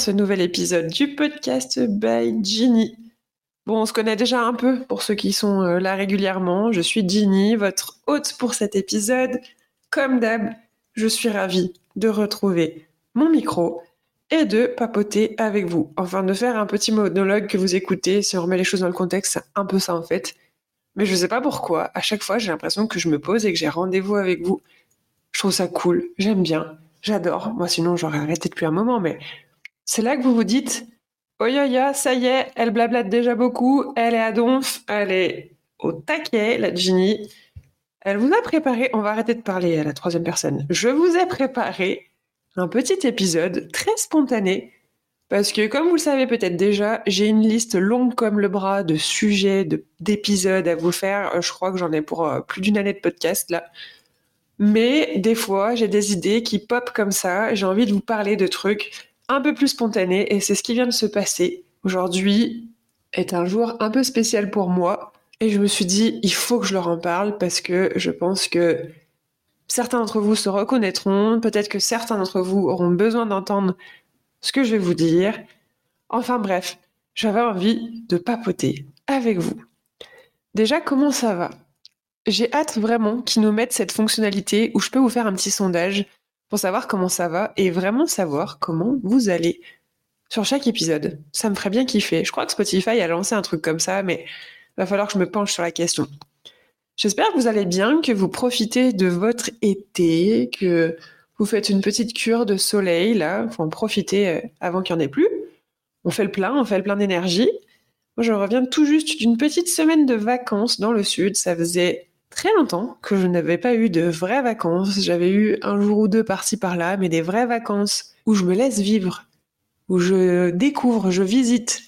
ce nouvel épisode du podcast by Ginny. Bon, on se connaît déjà un peu pour ceux qui sont euh, là régulièrement. Je suis Ginny, votre hôte pour cet épisode. Comme d'hab, je suis ravie de retrouver mon micro et de papoter avec vous. Enfin, de faire un petit monologue que vous écoutez, si on remet les choses dans le contexte, c'est un peu ça en fait. Mais je sais pas pourquoi, à chaque fois j'ai l'impression que je me pose et que j'ai rendez-vous avec vous. Je trouve ça cool, j'aime bien, j'adore. Moi sinon j'aurais arrêté depuis un moment, mais c'est là que vous vous dites, oh ya ya, ça y est, elle blablate déjà beaucoup, elle est à donf, elle est au taquet, la Ginny. Elle vous a préparé, on va arrêter de parler à la troisième personne. Je vous ai préparé un petit épisode très spontané parce que comme vous le savez peut-être déjà, j'ai une liste longue comme le bras de sujets, d'épisodes à vous faire. Euh, je crois que j'en ai pour euh, plus d'une année de podcast là. Mais des fois, j'ai des idées qui pop comme ça. J'ai envie de vous parler de trucs un peu plus spontanés et c'est ce qui vient de se passer. Aujourd'hui est un jour un peu spécial pour moi et je me suis dit, il faut que je leur en parle parce que je pense que certains d'entre vous se reconnaîtront, peut-être que certains d'entre vous auront besoin d'entendre ce que je vais vous dire. Enfin bref, j'avais envie de papoter avec vous. Déjà, comment ça va? J'ai hâte vraiment qu'ils nous mettent cette fonctionnalité où je peux vous faire un petit sondage pour savoir comment ça va et vraiment savoir comment vous allez sur chaque épisode. Ça me ferait bien kiffer. Je crois que Spotify a lancé un truc comme ça, mais va falloir que je me penche sur la question. J'espère que vous allez bien, que vous profitez de votre été, que vous faites une petite cure de soleil, là, faut en profiter euh, avant qu'il n'y en ait plus. On fait le plein, on fait le plein d'énergie. Moi, je reviens tout juste d'une petite semaine de vacances dans le sud. Ça faisait très longtemps que je n'avais pas eu de vraies vacances. J'avais eu un jour ou deux par-ci par-là, mais des vraies vacances où je me laisse vivre, où je découvre, je visite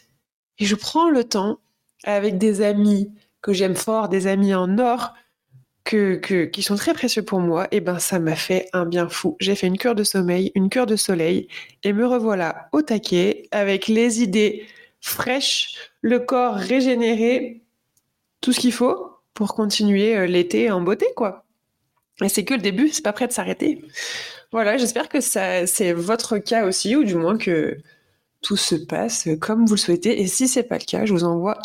et je prends le temps avec des amis que j'aime fort, des amis en or, que, qui sont très précieux pour moi, et eh ben ça m'a fait un bien fou. J'ai fait une cure de sommeil, une cure de soleil, et me revoilà au taquet avec les idées fraîches, le corps régénéré, tout ce qu'il faut pour continuer euh, l'été en beauté, quoi. Et c'est que le début, c'est pas prêt de s'arrêter. Voilà, j'espère que ça, c'est votre cas aussi, ou du moins que tout se passe comme vous le souhaitez. Et si c'est pas le cas, je vous envoie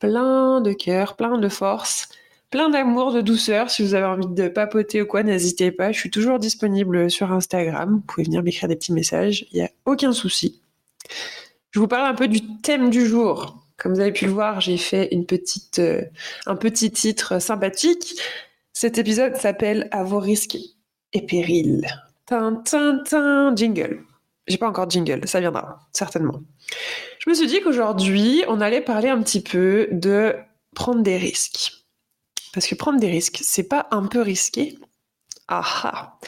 plein de cœur, plein de force plein d'amour, de douceur. Si vous avez envie de papoter ou quoi, n'hésitez pas. Je suis toujours disponible sur Instagram. Vous pouvez venir m'écrire des petits messages. Il n'y a aucun souci. Je vous parle un peu du thème du jour. Comme vous avez pu le voir, j'ai fait une petite, euh, un petit titre sympathique. Cet épisode s'appelle À vos risques et périls. Tin, jingle. J'ai pas encore jingle, ça viendra, certainement. Je me suis dit qu'aujourd'hui, on allait parler un petit peu de prendre des risques. Parce que prendre des risques, c'est pas un peu risqué Ah ah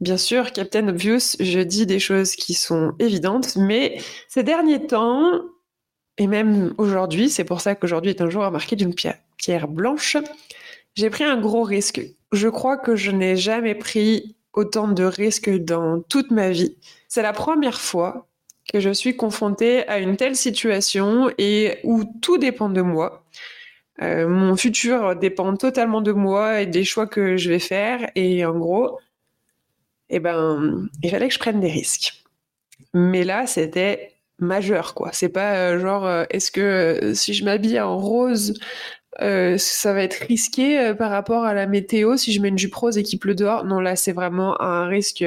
Bien sûr, Captain Obvious, je dis des choses qui sont évidentes, mais ces derniers temps, et même aujourd'hui, c'est pour ça qu'aujourd'hui est un jour marqué d'une pierre blanche, j'ai pris un gros risque. Je crois que je n'ai jamais pris autant de risques dans toute ma vie. C'est la première fois que je suis confrontée à une telle situation et où tout dépend de moi. Euh, mon futur dépend totalement de moi et des choix que je vais faire. Et en gros, eh ben, il fallait que je prenne des risques. Mais là, c'était majeur, quoi. C'est pas euh, genre, euh, est-ce que si je m'habille en rose, ça va être risqué par rapport à la météo si je mets une jupe rose et qu'il pleut dehors? Non, là, c'est vraiment un risque,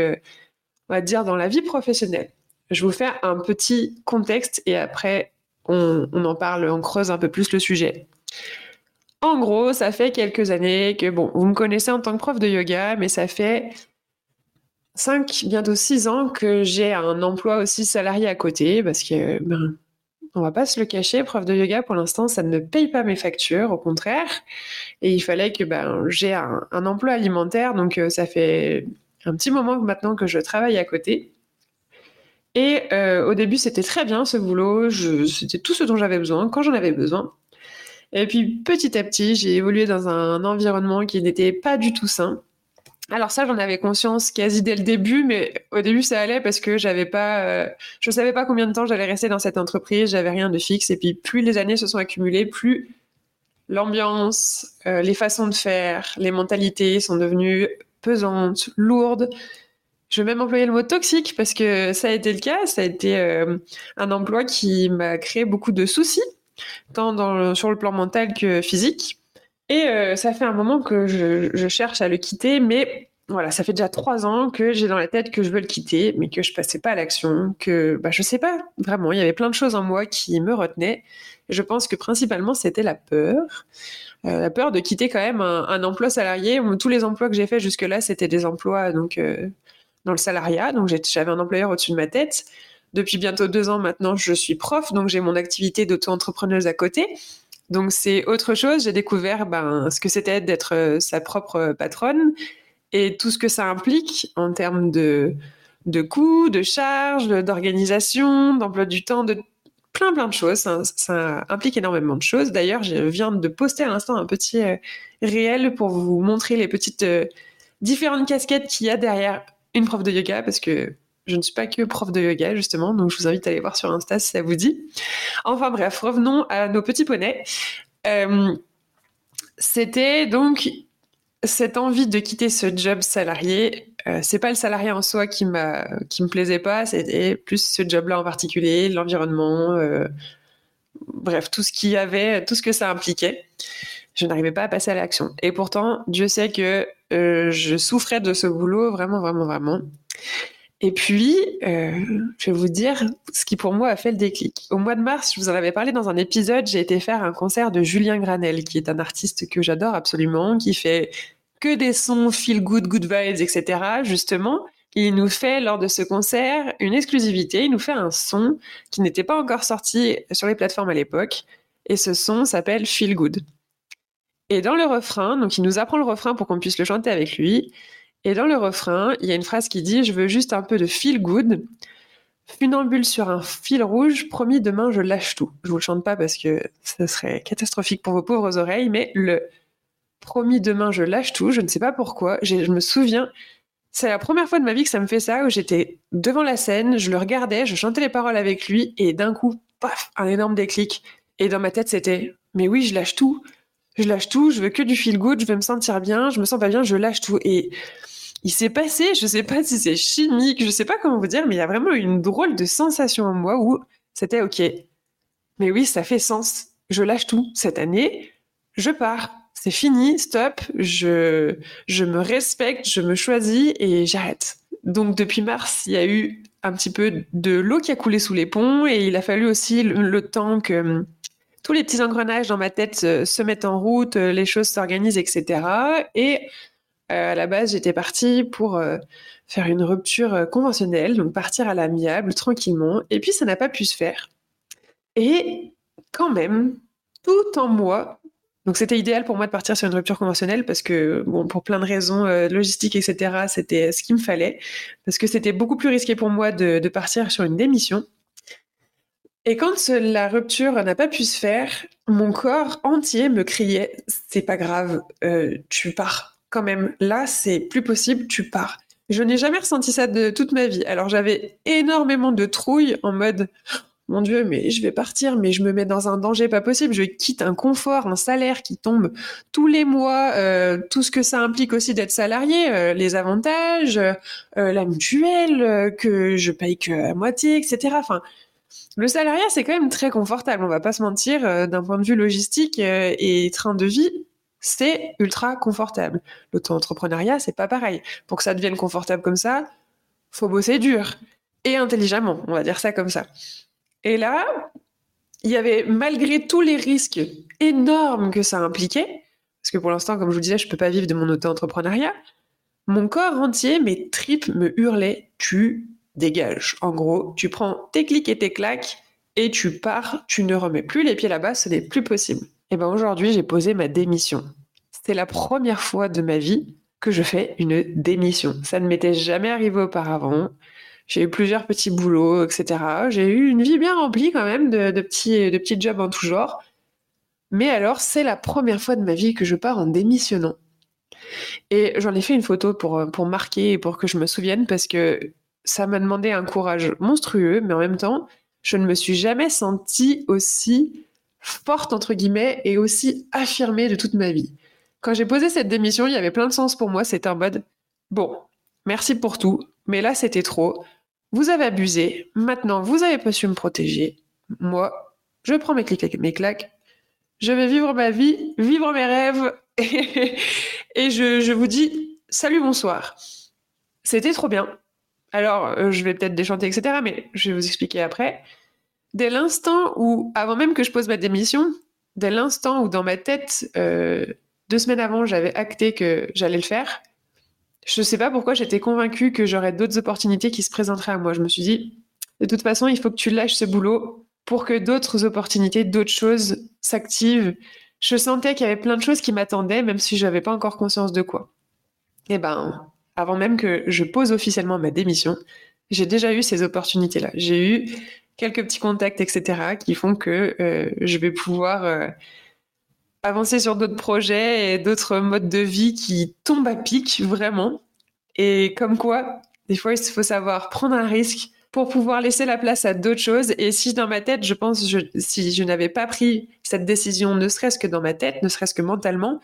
on va dire, dans la vie professionnelle. Je vous fais un petit contexte et après, on, on en parle, on creuse un peu plus le sujet. En gros, ça fait quelques années que, bon, vous me connaissez en tant que prof de yoga, mais ça fait 5, bientôt 6 ans que j'ai un emploi aussi salarié à côté, parce que, ben, on va pas se le cacher, prof de yoga, pour l'instant, ça ne paye pas mes factures, au contraire. Et il fallait que ben, j'ai un, emploi alimentaire, donc euh, ça fait un petit moment maintenant que je travaille à côté. Et euh, au début, c'était très bien ce boulot, c'était tout ce dont j'avais besoin, quand j'en avais besoin. Et puis petit à petit, j'ai évolué dans un environnement qui n'était pas du tout sain. Alors ça, j'en avais conscience quasi dès le début, mais au début ça allait parce que j'avais pas, euh, je savais pas combien de temps j'allais rester dans cette entreprise, j'avais rien de fixe. Et puis plus les années se sont accumulées, plus l'ambiance, euh, les façons de faire, les mentalités sont devenues pesantes, lourdes. je vais même employer le mot toxique parce que ça a été le cas. Ça a été euh, un emploi qui m'a créé beaucoup de soucis, tant sur le plan mental que physique. Et euh, ça fait un moment que je, cherche à le quitter, mais voilà, ça fait déjà trois ans que j'ai dans la tête que je veux le quitter, mais que je passais pas à l'action, que bah, je sais pas vraiment. Il y avait plein de choses en moi qui me retenaient. Je pense que principalement c'était la peur. Euh, la peur de quitter quand même un, emploi salarié. Tous les emplois que j'ai faits jusque-là, c'était des emplois donc dans le salariat. Donc j'avais un employeur au-dessus de ma tête. Depuis bientôt deux ans maintenant, je suis prof, donc j'ai mon activité d'auto-entrepreneuse à côté. Donc c'est autre chose. J'ai découvert ben, ce que c'était d'être euh, sa propre patronne et tout ce que ça implique en termes de, coûts, de charges, d'organisation, d'emploi du temps, de plein plein de choses. Ça, implique énormément de choses. D'ailleurs, je viens de poster à l'instant un petit euh, réel pour vous montrer les petites euh, différentes casquettes qu'il y a derrière une prof de yoga parce que je ne suis pas que prof de yoga justement, donc je vous invite à aller voir sur Insta si ça vous dit. Enfin bref, revenons à nos petits poneys. Euh, c'était donc cette envie de quitter ce job salarié. Euh, c'est pas le salarié en soi qui qui me plaisait pas, c'était plus ce job-là en particulier, l'environnement, euh, bref tout ce qu'il y avait, tout ce que ça impliquait je n'arrivais pas à passer à l'action. Et pourtant, Dieu sait que euh, je souffrais de ce boulot, vraiment, vraiment, vraiment. Et puis, euh, je vais vous dire ce qui pour moi a fait le déclic. Au mois de mars, je vous en avais parlé dans un épisode, j'ai été faire un concert de Julien Granel, qui est un artiste que j'adore absolument, qui fait que des sons feel good, good vibes, etc. Justement, il nous fait lors de ce concert une exclusivité, il nous fait un son qui n'était pas encore sorti sur les plateformes à l'époque, et ce son s'appelle Feel Good. Et dans le refrain, donc il nous apprend le refrain pour qu'on puisse le chanter avec lui. Et dans le refrain, il y a une phrase qui dit Je veux juste un peu de feel good. Funambule sur un fil rouge, promis demain je lâche tout. Je vous le chante pas parce que ce serait catastrophique pour vos pauvres oreilles, mais le promis demain je lâche tout, je ne sais pas pourquoi. Je me souviens, c'est la première fois de ma vie que ça me fait ça, où j'étais devant la scène, je le regardais, je chantais les paroles avec lui, et d'un coup, paf, un énorme déclic. Et dans ma tête, c'était Mais oui, je lâche tout je lâche tout, je veux que du feel good, je veux me sentir bien, je me sens pas bien, je lâche tout. Il s'est passé, je sais pas si c'est chimique, je sais pas comment vous dire, mais il y a vraiment une drôle de sensation en moi où c'était ok. Mais oui, ça fait sens. Je lâche tout. Cette année, je pars. C'est fini, stop. Je, je me respecte, je me choisis et j'arrête. Donc depuis mars, il y a eu un petit peu de l'eau qui a coulé sous les ponts et il a fallu aussi le temps que tous les petits engrenages dans ma tête se, mettent en route, euh, les choses s'organisent, etc. Et euh, à la base, j'étais partie pour euh, faire une rupture conventionnelle, donc partir à l'amiable tranquillement. Et puis, ça n'a pas pu se faire. Et quand même, tout en moi, donc c'était idéal pour moi de partir sur une rupture conventionnelle parce que, bon, pour plein de raisons logistiques, etc., c'était ce qu'il me fallait. Parce que c'était beaucoup plus risqué pour moi de partir sur une démission. Et quand la rupture n'a pas pu se faire, mon corps entier me criait c'est pas grave, euh, tu pars quand même. Là, c'est plus possible, tu pars. Je n'ai jamais ressenti ça de toute ma vie. Alors j'avais énormément de trouille en mode mon Dieu, mais je vais partir, mais je me mets dans un danger pas possible. Je quitte un confort, un salaire qui tombe tous les mois, euh, tout ce que ça implique aussi d'être salarié, euh, les avantages, la mutuelle que je paye que à moitié, etc. Enfin, le salariat, c'est quand même très confortable, on va pas se mentir, euh, d'un point de vue logistique euh, et train de vie, c'est ultra confortable. L'auto-entrepreneuriat, c'est pas pareil. Pour que ça devienne confortable comme ça, faut bosser dur et intelligemment, on va dire ça comme ça. Et là, il y avait malgré tous les risques énormes que ça impliquait, parce que pour l'instant, comme je vous disais, je peux pas vivre de mon auto-entrepreneuriat, mon corps entier, mes tripes me hurlaient, tu dégage. En gros, tu prends tes clics et tes claques et tu pars, tu ne remets plus les pieds là-bas, ce n'est plus possible. Et ben aujourd'hui, j'ai posé ma démission. C'est la première fois de ma vie que je fais une démission. Ça ne m'était jamais arrivé auparavant. J'ai eu plusieurs petits boulots, etc. J'ai eu une vie bien remplie quand même de, petits, de petits jobs en tout genre. Mais alors, c'est la première fois de ma vie que je pars en démissionnant. Et j'en ai fait une photo pour, pour marquer et pour que je me souvienne parce que ça m'a demandé un courage monstrueux, mais en même temps, je ne me suis jamais sentie aussi forte, entre guillemets, et aussi affirmée de toute ma vie. Quand j'ai posé cette démission, il y avait plein de sens pour moi. C'était en mode, bon, merci pour tout, mais là c'était trop. Vous avez abusé, maintenant vous avez pas su me protéger. Moi, je prends mes clics mes claques, je vais vivre ma vie, vivre mes rêves, et, je, vous dis salut, bonsoir. C'était trop bien. Alors, euh, je vais peut-être déchanter, etc., mais je vais vous expliquer après. Dès l'instant où, avant même que je pose ma démission, dès l'instant où dans ma tête, euh, deux semaines avant, j'avais acté que j'allais le faire, je ne sais pas pourquoi j'étais convaincue que j'aurais d'autres opportunités qui se présenteraient à moi. Je me suis dit, de toute façon, il faut que tu lâches ce boulot pour que d'autres opportunités, d'autres choses s'activent. Je sentais qu'il y avait plein de choses qui m'attendaient, même si je n'avais pas encore conscience de quoi. Et eh ben, avant même que je pose officiellement ma démission, j'ai déjà eu ces opportunités-là. J'ai eu quelques petits contacts, etc., qui font que euh, je vais pouvoir euh, avancer sur d'autres projets et d'autres modes de vie qui tombent à pic, vraiment. Et comme quoi, des fois, il faut savoir prendre un risque pour pouvoir laisser la place à d'autres choses. Et si dans ma tête, je pense, si je n'avais pas pris cette décision, ne serait-ce que dans ma tête, ne serait-ce que mentalement,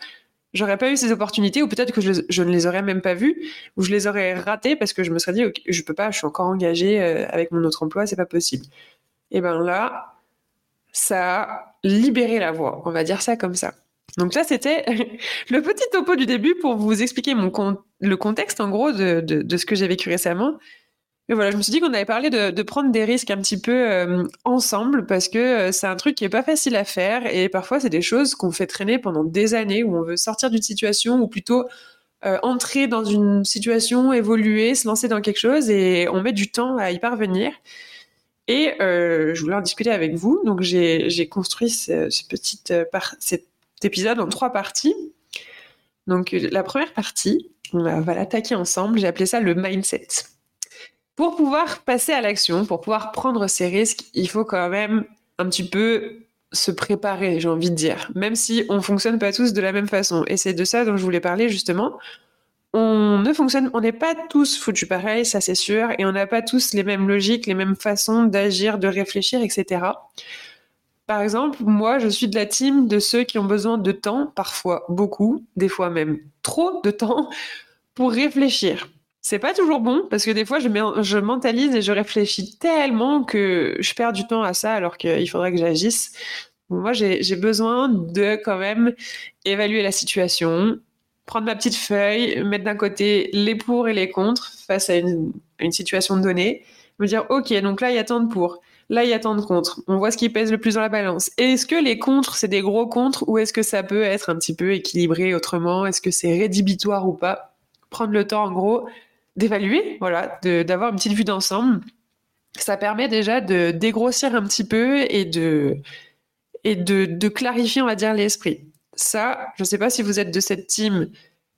j'aurais pas eu ces opportunités, ou peut-être que je, ne les aurais même pas vues, ou je les aurais ratées parce que je me serais dit, ok, je peux pas, je suis encore engagée euh, avec mon autre emploi, c'est pas possible. Et ben là, ça a libéré la voie, on va dire ça comme ça. Donc ça, c'était le petit topo du début pour vous expliquer mon le contexte, en gros, de, de, ce que j'ai vécu récemment. Et voilà, je me suis dit qu'on avait parlé de, prendre des risques un petit peu euh, ensemble parce que euh, c'est un truc qui est pas facile à faire et parfois c'est des choses qu'on fait traîner pendant des années où on veut sortir d'une situation ou plutôt euh, entrer dans une situation, évoluer, se lancer dans quelque chose et on met du temps à y parvenir. Et je voulais en discuter avec vous. Donc, j'ai construit cet épisode en trois parties. Donc, la première partie, on va, l'attaquer ensemble. J'ai appelé ça le mindset. Pour pouvoir passer à l'action, pour pouvoir prendre ces risques, il faut quand même un petit peu se préparer, j'ai envie de dire, même si on fonctionne pas tous de la même façon. Et c'est de ça dont je voulais parler justement on ne fonctionne, on n'est pas tous foutus pareil, ça c'est sûr, et on n'a pas tous les mêmes logiques, les mêmes façons d'agir, de réfléchir, etc. Par exemple, moi, je suis de la team de ceux qui ont besoin de temps, parfois beaucoup, des fois même trop de temps, pour réfléchir. C'est pas toujours bon parce que des fois je, mentalise et je réfléchis tellement que je perds du temps à ça alors qu'il faudrait que j'agisse. Moi, j'ai besoin de quand même évaluer la situation, prendre ma petite feuille, mettre d'un côté les pour et les contre face à une, situation donnée, me dire ok donc là il y a tant de pour, là il y a tant de contre, on voit ce qui pèse le plus dans la balance. Est-ce que les contre c'est des gros contre ou est-ce que ça peut être un petit peu équilibré autrement, est-ce que c'est rédhibitoire ou pas? Prendre le temps en gros d'évaluer, voilà, d'avoir une petite vue d'ensemble. Ça permet déjà de dégrossir un petit peu et de et de, clarifier on va dire l'esprit. Ça, je ne sais pas si vous êtes de cette team.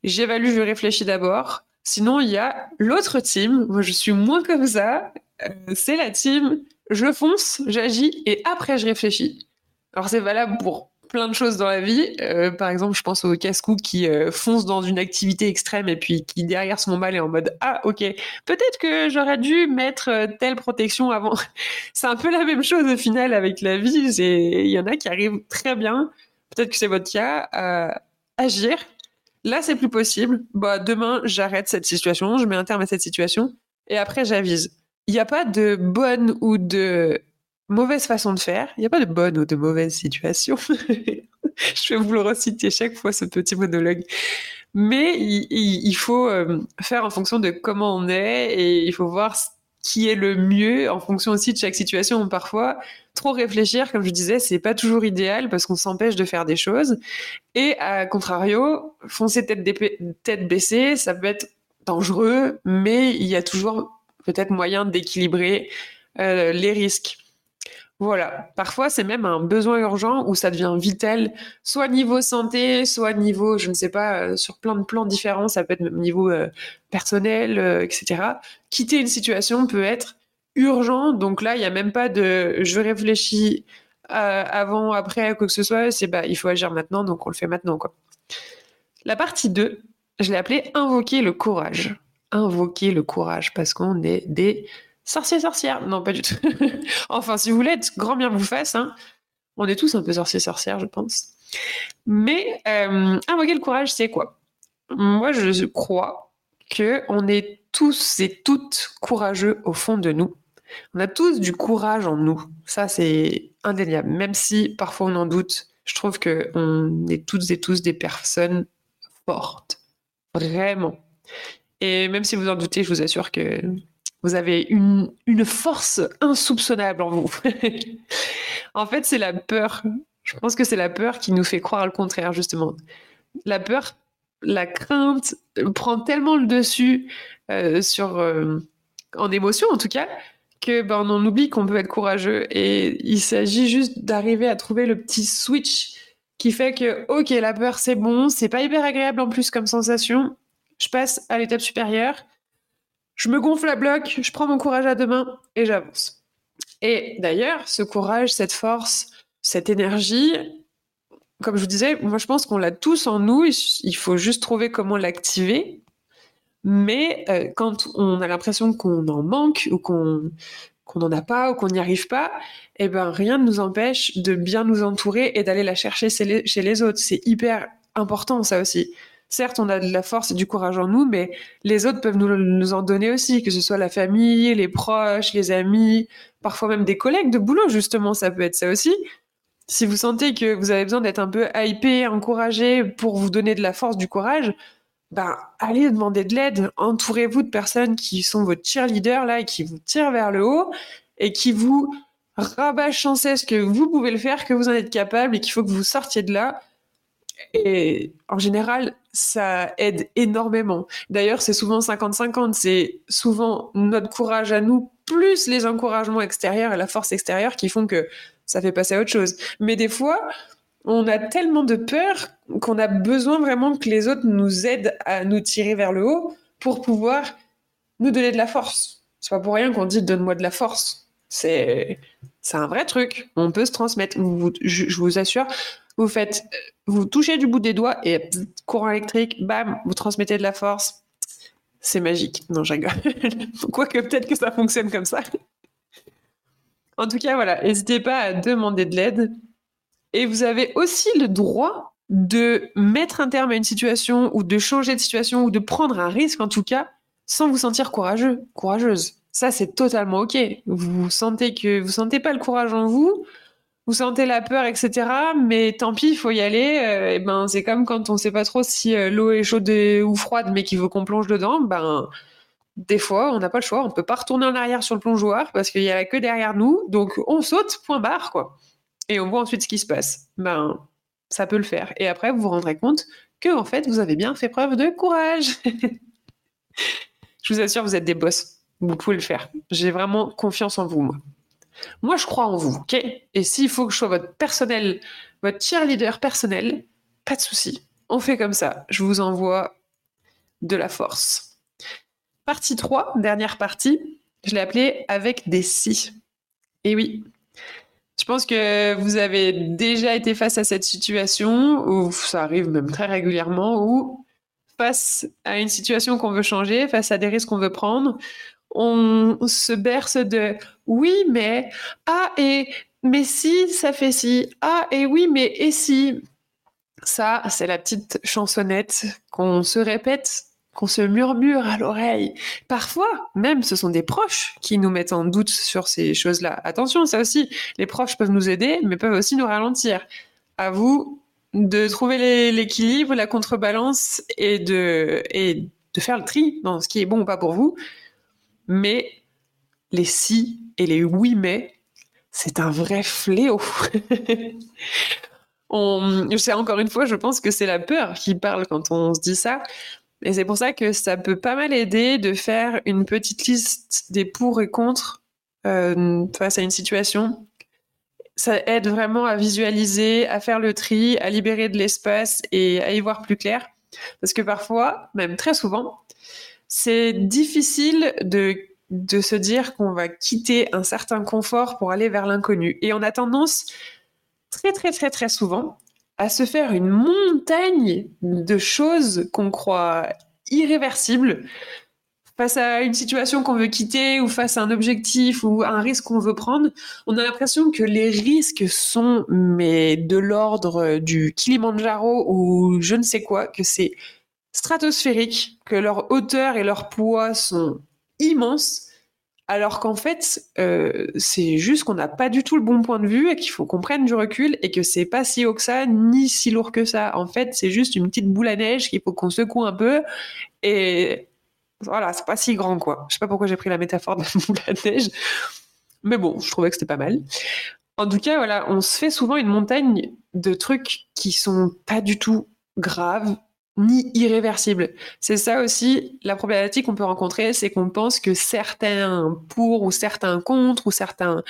J'évalue, je réfléchis d'abord. Sinon, il y a l'autre team. Moi, je suis moins comme ça. Euh, c'est la team. Je fonce, j'agis et après, je réfléchis. Alors, c'est valable pour plein de choses dans la vie. Euh, par exemple, je pense au casse-cou qui euh, fonce dans une activité extrême et puis qui derrière son mal est en mode ah ok peut-être que j'aurais dû mettre telle protection avant. c'est un peu la même chose au final avec la vie. Il y en a qui arrivent très bien peut-être que c'est votre cas, à agir. Là, c'est plus possible. Bah, demain, j'arrête cette situation, je mets un terme à cette situation, et après, j'avise. Il n'y a pas de bonne ou de mauvaise façon de faire. Il n'y a pas de bonne ou de mauvaise situation. je vais vous le reciter chaque fois, ce petit monologue. Mais il, faut euh, faire en fonction de comment on est et il faut voir qui est le mieux en fonction aussi de chaque situation. Parfois, trop réfléchir, comme je disais, c'est pas toujours idéal parce qu'on s'empêche de faire des choses. Et à contrario, foncer tête, baissée, ça peut être dangereux, mais il y a toujours peut-être moyen d'équilibrer euh, les risques. Voilà. Parfois, c'est même un besoin urgent où ça devient vital, soit niveau santé, soit niveau, je ne sais pas, euh, sur plein de plans différents. Ça peut être même niveau euh, personnel, euh, etc. Quitter une situation peut être urgent. Donc là, il n'y a même pas de je réfléchis avant, après, quoi que ce soit. C'est bah, il faut agir maintenant, donc on le fait maintenant. Quoi. La partie 2, je l'ai appelée invoquer le courage. Invoquer le courage parce qu'on est des Sorcier, sorcière Non, pas du tout. enfin, si vous voulez grand bien vous fasse, hein. on est tous un peu sorcier, sorcière, je pense. Mais euh, invoquer le courage, c'est quoi? Moi, je crois que on est tous et toutes courageux au fond de nous. On a tous du courage en nous. Ça, c'est indéniable. Même si parfois on en doute, je trouve qu'on est toutes et tous des personnes fortes. Vraiment. Et même si vous en doutez, je vous assure que vous avez une, force insoupçonnable en vous. en fait, c'est la peur. Je pense que c'est la peur qui nous fait croire le contraire, justement. La peur, la crainte prend tellement le dessus euh, sur, euh, en émotion, en tout cas, que ben, on oublie qu'on peut être courageux. Et il s'agit juste d'arriver à trouver le petit switch qui fait que, ok, la peur, c'est bon, c'est pas hyper agréable en plus comme sensation. Je passe à l'étape supérieure je me gonfle à bloc, je prends mon courage à deux mains et j'avance. Et d'ailleurs, ce courage, cette force, cette énergie, comme je vous disais, moi je pense qu'on l'a tous en nous, il faut juste trouver comment l'activer. Mais euh, quand on a l'impression qu'on en manque ou qu'on n'en a pas ou qu'on n'y arrive pas, eh ben rien ne nous empêche de bien nous entourer et d'aller la chercher chez les autres. C'est hyper important ça aussi certes, on a de la force et du courage en nous, mais les autres peuvent nous, en donner aussi, que ce soit la famille, les proches, les amis, parfois même des collègues de boulot, justement, ça peut être ça aussi. Si vous sentez que vous avez besoin d'être un peu hypé, encouragé pour vous donner de la force, du courage, ben, allez demander de l'aide. Entourez-vous de personnes qui sont vos cheerleaders, là, et qui vous tirent vers le haut et qui vous rabâchent sans cesse que vous pouvez le faire, que vous en êtes capable et qu'il faut que vous sortiez de là et en général, ça aide énormément. D'ailleurs, c'est souvent 50-50. C'est souvent notre courage à nous, plus les encouragements extérieurs et la force extérieure qui font que ça fait passer à autre chose. Mais des fois, on a tellement de peur qu'on a besoin vraiment que les autres nous aident à nous tirer vers le haut pour pouvoir nous donner de la force. C'est pas pour rien qu'on dit donne-moi de la force. C'est c'est un vrai truc. On peut se transmettre. je vous assure, vous faites, vous touchez du bout des doigts et courant électrique, bam, vous transmettez de la force. C'est magique. Non, je rigole. Quoique peut-être que ça fonctionne comme ça. En tout cas, voilà, n'hésitez pas à demander de l'aide. Et vous avez aussi le droit de mettre un terme à une situation ou de changer de situation ou de prendre un risque, en tout cas, sans vous sentir courageux, courageuse. Ça, c'est totalement OK. Vous sentez que vous sentez pas le courage en vous, vous sentez la peur, etc. Mais tant pis, il faut y aller. Euh, ben, c'est comme quand on sait pas trop si euh, l'eau est chaude ou froide, mais qu'il veut qu'on plonge dedans. Ben, des fois, on n'a pas le choix. On peut pas retourner en arrière sur le plongeoir parce qu'il y a que derrière nous. Donc, on saute, point barre. Et on voit ensuite ce qui se passe. Ben, ça peut le faire. Et après, vous vous rendrez compte que, en fait, vous avez bien fait preuve de courage. Je vous assure, vous êtes des boss. Vous pouvez le faire. J'ai vraiment confiance en vous, moi. Moi, je crois en vous, ok? Et s'il faut que je sois votre personnel, votre cheerleader personnel, pas de souci. On fait comme ça. Je vous envoie de la force. Partie 3, dernière partie, je l'ai appelée avec des si. Et oui, je pense que vous avez déjà été face à cette situation, ou ça arrive même très régulièrement, où face à une situation qu'on veut changer, face à des risques qu'on veut prendre, on se berce de oui, mais ah et mais si ça fait si ah et oui, mais et si ça, c'est la petite chansonnette qu'on se répète, qu'on se murmure à l'oreille. Parfois, même, ce sont des proches qui nous mettent en doute sur ces choses-là. Attention, ça aussi, les proches peuvent nous aider, mais peuvent aussi nous ralentir. À vous de trouver l'équilibre, la contrebalance et de, et de faire le tri dans ce qui est bon ou pas pour vous mais les si et les oui mais, c'est un vrai fléau. on, sais encore une fois, je pense que c'est la peur qui parle quand on se dit ça. Et c'est pour ça que ça peut pas mal aider de faire une petite liste des pour et contre euh, face à une situation. Ça aide vraiment à visualiser, à faire le tri, à libérer de l'espace et à y voir plus clair. Parce que parfois, même très souvent, c'est difficile de, de se dire qu'on va quitter un certain confort pour aller vers l'inconnu. Et on a tendance, très très très très souvent, à se faire une montagne de choses qu'on croit irréversibles face à une situation qu'on veut quitter ou face à un objectif ou un risque qu'on veut prendre, on a l'impression que les risques sont mais de l'ordre du Kilimanjaro ou je ne sais quoi, que c'est stratosphériques, que leur hauteur et leur poids sont immenses, alors qu'en fait, euh, c'est juste qu'on n'a pas du tout le bon point de vue et qu'il faut qu'on prenne du recul et que c'est pas si haut que ça, ni si lourd que ça. En fait, c'est juste une petite boule à neige qu'il faut qu'on secoue un peu et voilà, c'est pas si grand quoi. Je sais pas pourquoi j'ai pris la métaphore de la boule à neige, mais bon, je trouvais que c'était pas mal. En tout cas, voilà, on se fait souvent une montagne de trucs qui sont pas du tout graves ni irréversibles. C'est ça aussi la problématique qu'on peut rencontrer, c'est qu'on pense que certains pour ou certains contre ou certains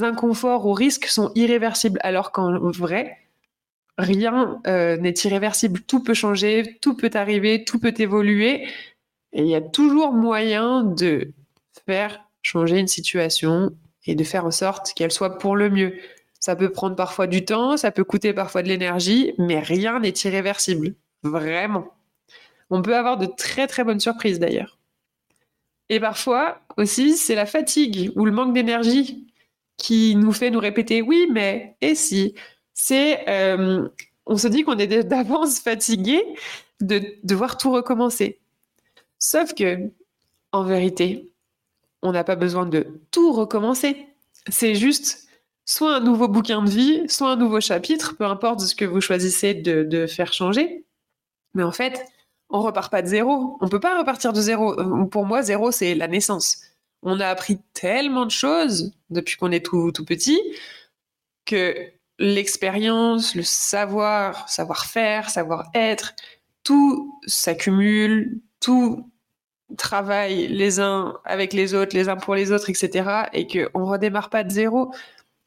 inconforts ou risques sont irréversibles, alors qu'en vrai, rien euh, n'est irréversible. Tout peut changer, tout peut arriver, tout peut évoluer, et il y a toujours moyen de faire changer une situation et de faire en sorte qu'elle soit pour le mieux. Ça peut prendre parfois du temps, ça peut coûter parfois de l'énergie, mais rien n'est irréversible. Vraiment. On peut avoir de très très bonnes surprises d'ailleurs. Et parfois aussi, c'est la fatigue ou le manque d'énergie qui nous fait nous répéter oui, mais et si? C'est, euh, on se dit qu'on est d'avance fatigué de devoir tout recommencer. Sauf que, en vérité, on n'a pas besoin de tout recommencer. C'est juste soit un nouveau bouquin de vie, soit un nouveau chapitre, peu importe ce que vous choisissez de faire changer. Mais en fait, on repart pas de zéro. On peut pas repartir de zéro. Euh, pour moi, zéro, c'est la naissance. On a appris tellement de choses depuis qu'on est tout, tout petit que l'expérience, le savoir, savoir-faire, savoir-être, tout s'accumule, tout travaille les uns avec les autres, les uns pour les autres, etc. Et qu'on redémarre pas de zéro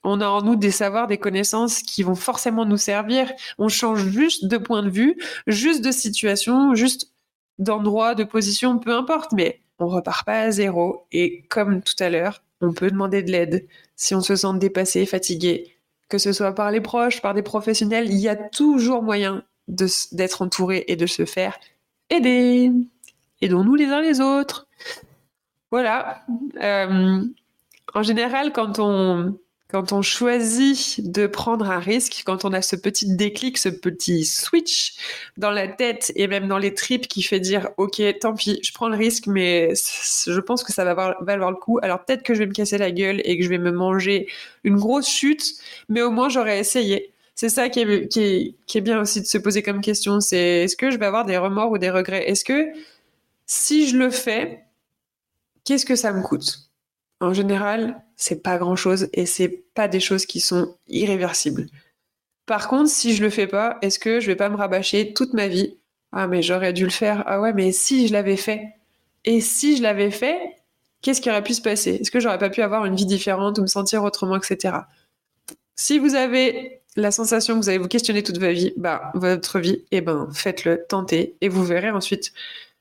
on a en nous des savoirs, des connaissances qui vont forcément nous servir. On change juste de point de vue, juste de situation, juste d'endroit, de position, peu importe, mais on repart pas à zéro. Et comme tout à l'heure, on peut demander de l'aide si on se sent dépassé, fatigué, que ce soit par les proches, par des professionnels, il y a toujours moyen d'être entouré et de se faire aider. Aidons-nous les uns les autres. Voilà. Euh, en général, quand on, quand on choisit de prendre un risque, quand on a ce petit déclic, ce petit switch dans la tête et même dans les tripes qui fait dire ok tant pis je prends le risque mais je pense que ça va valoir le coup. Alors peut-être que je vais me casser la gueule et que je vais me manger une grosse chute mais au moins j'aurais essayé c'est ça qui est, qui, qui est bien aussi de se poser comme question c'est est-ce que je vais avoir des remords ou des regrets? Est-ce que si je le fais qu'est-ce que ça me coûte? En général, c'est pas grand chose et c'est pas des choses qui sont irréversibles. Par contre, si je le fais pas, est-ce que je vais pas me rabâcher toute ma vie? Ah, mais j'aurais dû le faire. Ah ouais, mais si je l'avais fait Et si je l'avais fait, qu'est-ce qui aurait pu se passer? Est-ce que j'aurais pas pu avoir une vie différente ou me sentir autrement, etc. Si vous avez la sensation que vous allez vous questionner toute votre vie, bah, votre vie, eh ben, faites-le, tentez, et vous verrez ensuite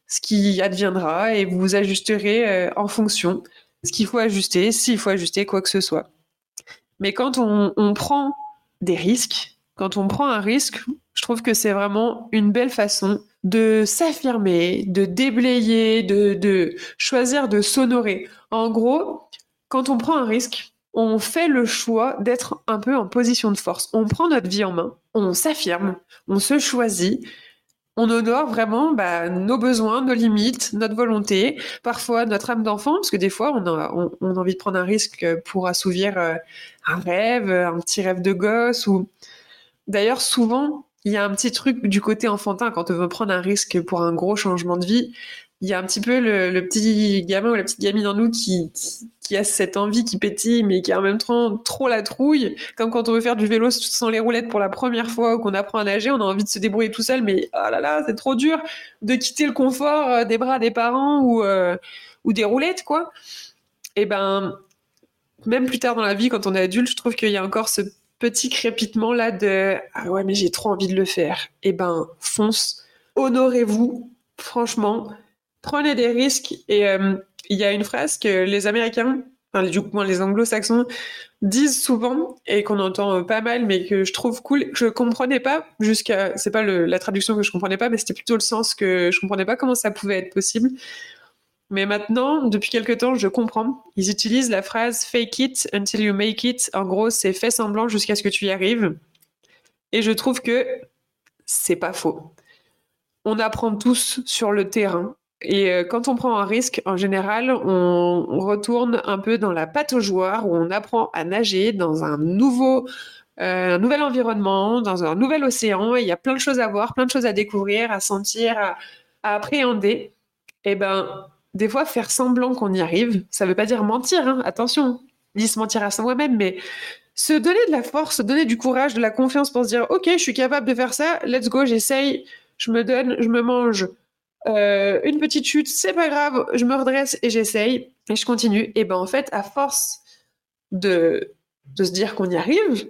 ce qui adviendra et vous vous ajusterez euh, en fonction ce qu'il faut ajuster, s'il faut ajuster quoi que ce soit. Mais quand on, prend des risques, quand on prend un risque, je trouve que c'est vraiment une belle façon de s'affirmer, de déblayer, de, choisir de s'honorer. En gros, quand on prend un risque, on fait le choix d'être un peu en position de force. On prend notre vie en main, on s'affirme, on se choisit on honore vraiment bah, nos besoins, nos limites, notre volonté, parfois notre âme d'enfant, parce que des fois, on a, envie de prendre un risque pour assouvir euh, un rêve, un petit rêve de gosse. Ou D'ailleurs, souvent, il y a un petit truc du côté enfantin quand on veut prendre un risque pour un gros changement de vie il y a un petit peu le, petit gamin ou la petite gamine en nous qui, a cette envie qui pétille, mais qui a en même temps trop la trouille. Comme quand on veut faire du vélo sans les roulettes pour la première fois ou qu'on apprend à nager, on a envie de se débrouiller tout seul, mais oh là là, c'est trop dur de quitter le confort euh, des bras des parents ou, euh, des roulettes, quoi. Et ben, même plus tard dans la vie, quand on est adulte, je trouve qu'il y a encore ce petit crépitement là de ah ouais, mais j'ai trop envie de le faire. Et ben, fonce, honorez-vous, franchement prenez des risques. Et euh, il y a une phrase que les Américains, du coup, les Anglo-Saxons disent souvent et qu'on entend pas mal, mais que je trouve cool. Je comprenais pas jusqu'à, c'est pas la traduction que je comprenais pas, mais c'était plutôt le sens que je comprenais pas comment ça pouvait être possible. Mais maintenant, depuis quelques temps, je comprends. Ils utilisent la phrase fake it until you make it. En gros, c'est fais semblant jusqu'à ce que tu y arrives. Et je trouve que c'est pas faux on apprend tous sur le terrain. Et euh, quand on prend un risque, en général, on, retourne un peu dans la pataugeoire où on apprend à nager dans un nouveau, euh, un nouvel environnement, dans un nouvel océan. Et il y a plein de choses à voir, plein de choses à découvrir, à sentir, à, appréhender. Et ben, des fois, faire semblant qu'on y arrive, ça ne veut pas dire mentir, hein, attention, ni se mentir à soi-même, mais se donner de la force, se donner du courage, de la confiance pour se dire, ok, je suis capable de faire ça, let's go, j'essaye, je me donne, je me mange euh, une petite chute, c'est pas grave, je me redresse et j'essaye et je continue. Et ben en fait, à force de, se dire qu'on y arrive,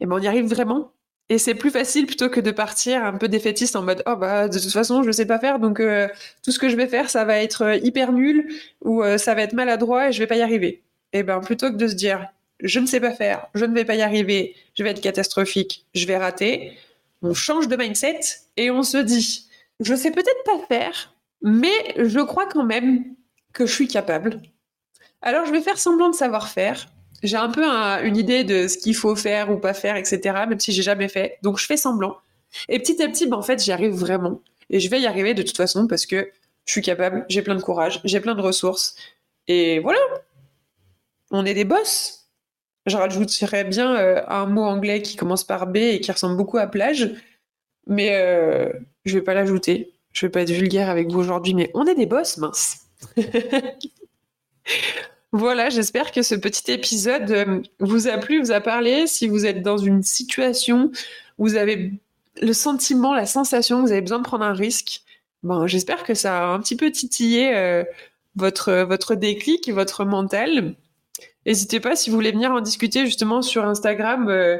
et ben on y arrive vraiment. Et c'est plus facile plutôt que de partir un peu défaitiste en mode oh bah de toute façon je sais pas faire donc euh, tout ce que je vais faire ça va être euh, hyper nul ou ça va être maladroit et je vais pas y arriver. Et ben plutôt que de se dire je ne sais pas faire, je ne vais pas y arriver, je vais être catastrophique, je vais rater, on change de mindset et on se dit je sais peut-être pas faire, mais je crois quand même que je suis capable. Alors je vais faire semblant de savoir faire. J'ai un peu une idée de ce qu'il faut faire ou pas faire, etc. Même si j'ai jamais fait. Donc je fais semblant. Et petit à petit, ben, en fait, j'y arrive vraiment. Et je vais y arriver de toute façon parce que je suis capable, j'ai plein de courage, j'ai plein de ressources. Et voilà. On est des boss. Je rajouterais bien euh, un mot anglais qui commence par B et qui ressemble beaucoup à plage. Mais euh, je vais pas l'ajouter. Je vais pas être vulgaire avec vous aujourd'hui, mais on est des boss, mince. voilà, j'espère que ce petit épisode euh, vous a plu, vous a parlé. Si vous êtes dans une situation où vous avez le sentiment, la sensation que vous avez besoin de prendre un risque, bon, j'espère que ça a un petit peu titillé euh, votre, votre déclic, votre mental. N'hésitez pas si vous voulez venir en discuter justement sur Instagram. Euh,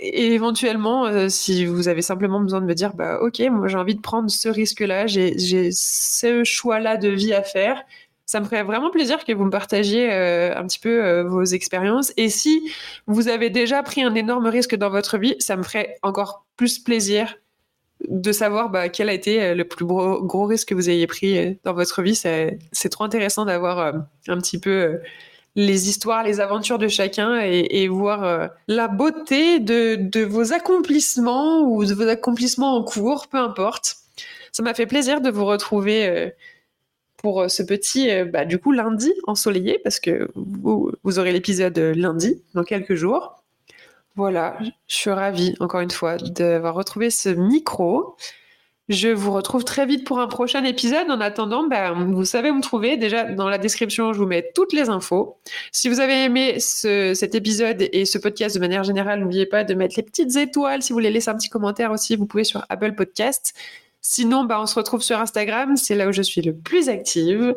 et éventuellement, euh, si vous avez simplement besoin de me dire, bah ok, moi j'ai envie de prendre ce risque-là, j'ai ce choix-là de vie à faire, ça me ferait vraiment plaisir que vous me partagiez euh, un petit peu euh, vos expériences. Et si vous avez déjà pris un énorme risque dans votre vie, ça me ferait encore plus plaisir de savoir bah, quel a été le plus gros, gros, risque que vous ayez pris dans votre vie. C'est trop intéressant d'avoir un petit peu les histoires, les aventures de chacun et, voir euh, la beauté de, vos accomplissements ou de vos accomplissements en cours, peu importe. Ça m'a fait plaisir de vous retrouver euh, pour euh, ce petit, bah, du coup, lundi ensoleillé, parce que vous, vous aurez l'épisode lundi, dans quelques jours. Voilà, je suis ravie, encore une fois, d'avoir retrouvé ce micro. Je vous retrouve très vite pour un prochain épisode. En attendant, ben, vous savez où me trouver. Déjà, dans la description, je vous mets toutes les infos. Si vous avez aimé cet épisode et ce podcast de manière générale, n'oubliez pas de mettre les petites étoiles. Si vous voulez laisser un petit commentaire aussi, vous pouvez sur Apple Podcast. Sinon, ben, on se retrouve sur Instagram. C'est là où je suis le plus active.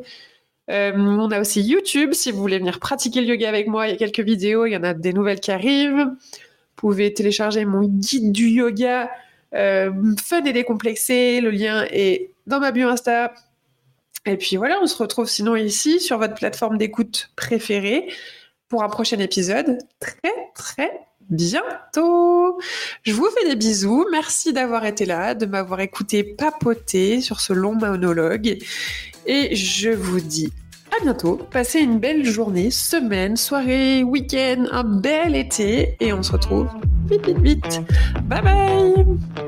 Euh, on a aussi YouTube. Si vous voulez venir pratiquer le yoga avec moi, il y a quelques vidéos. Il y en a des nouvelles qui arrivent. Vous pouvez télécharger mon guide du yoga fun et décomplexé. Le lien est dans ma bio Insta. Et puis voilà, on se retrouve sinon ici sur votre plateforme d'écoute préférée pour un prochain épisode très très bientôt. Je vous fais des bisous. Merci d'avoir été là, de m'avoir écouté papoter sur ce long monologue. Et je vous dis à bientôt. Passez une belle journée, semaine, soirée, week-end, un bel été. Et on se retrouve vite, vite, vite. Bye bye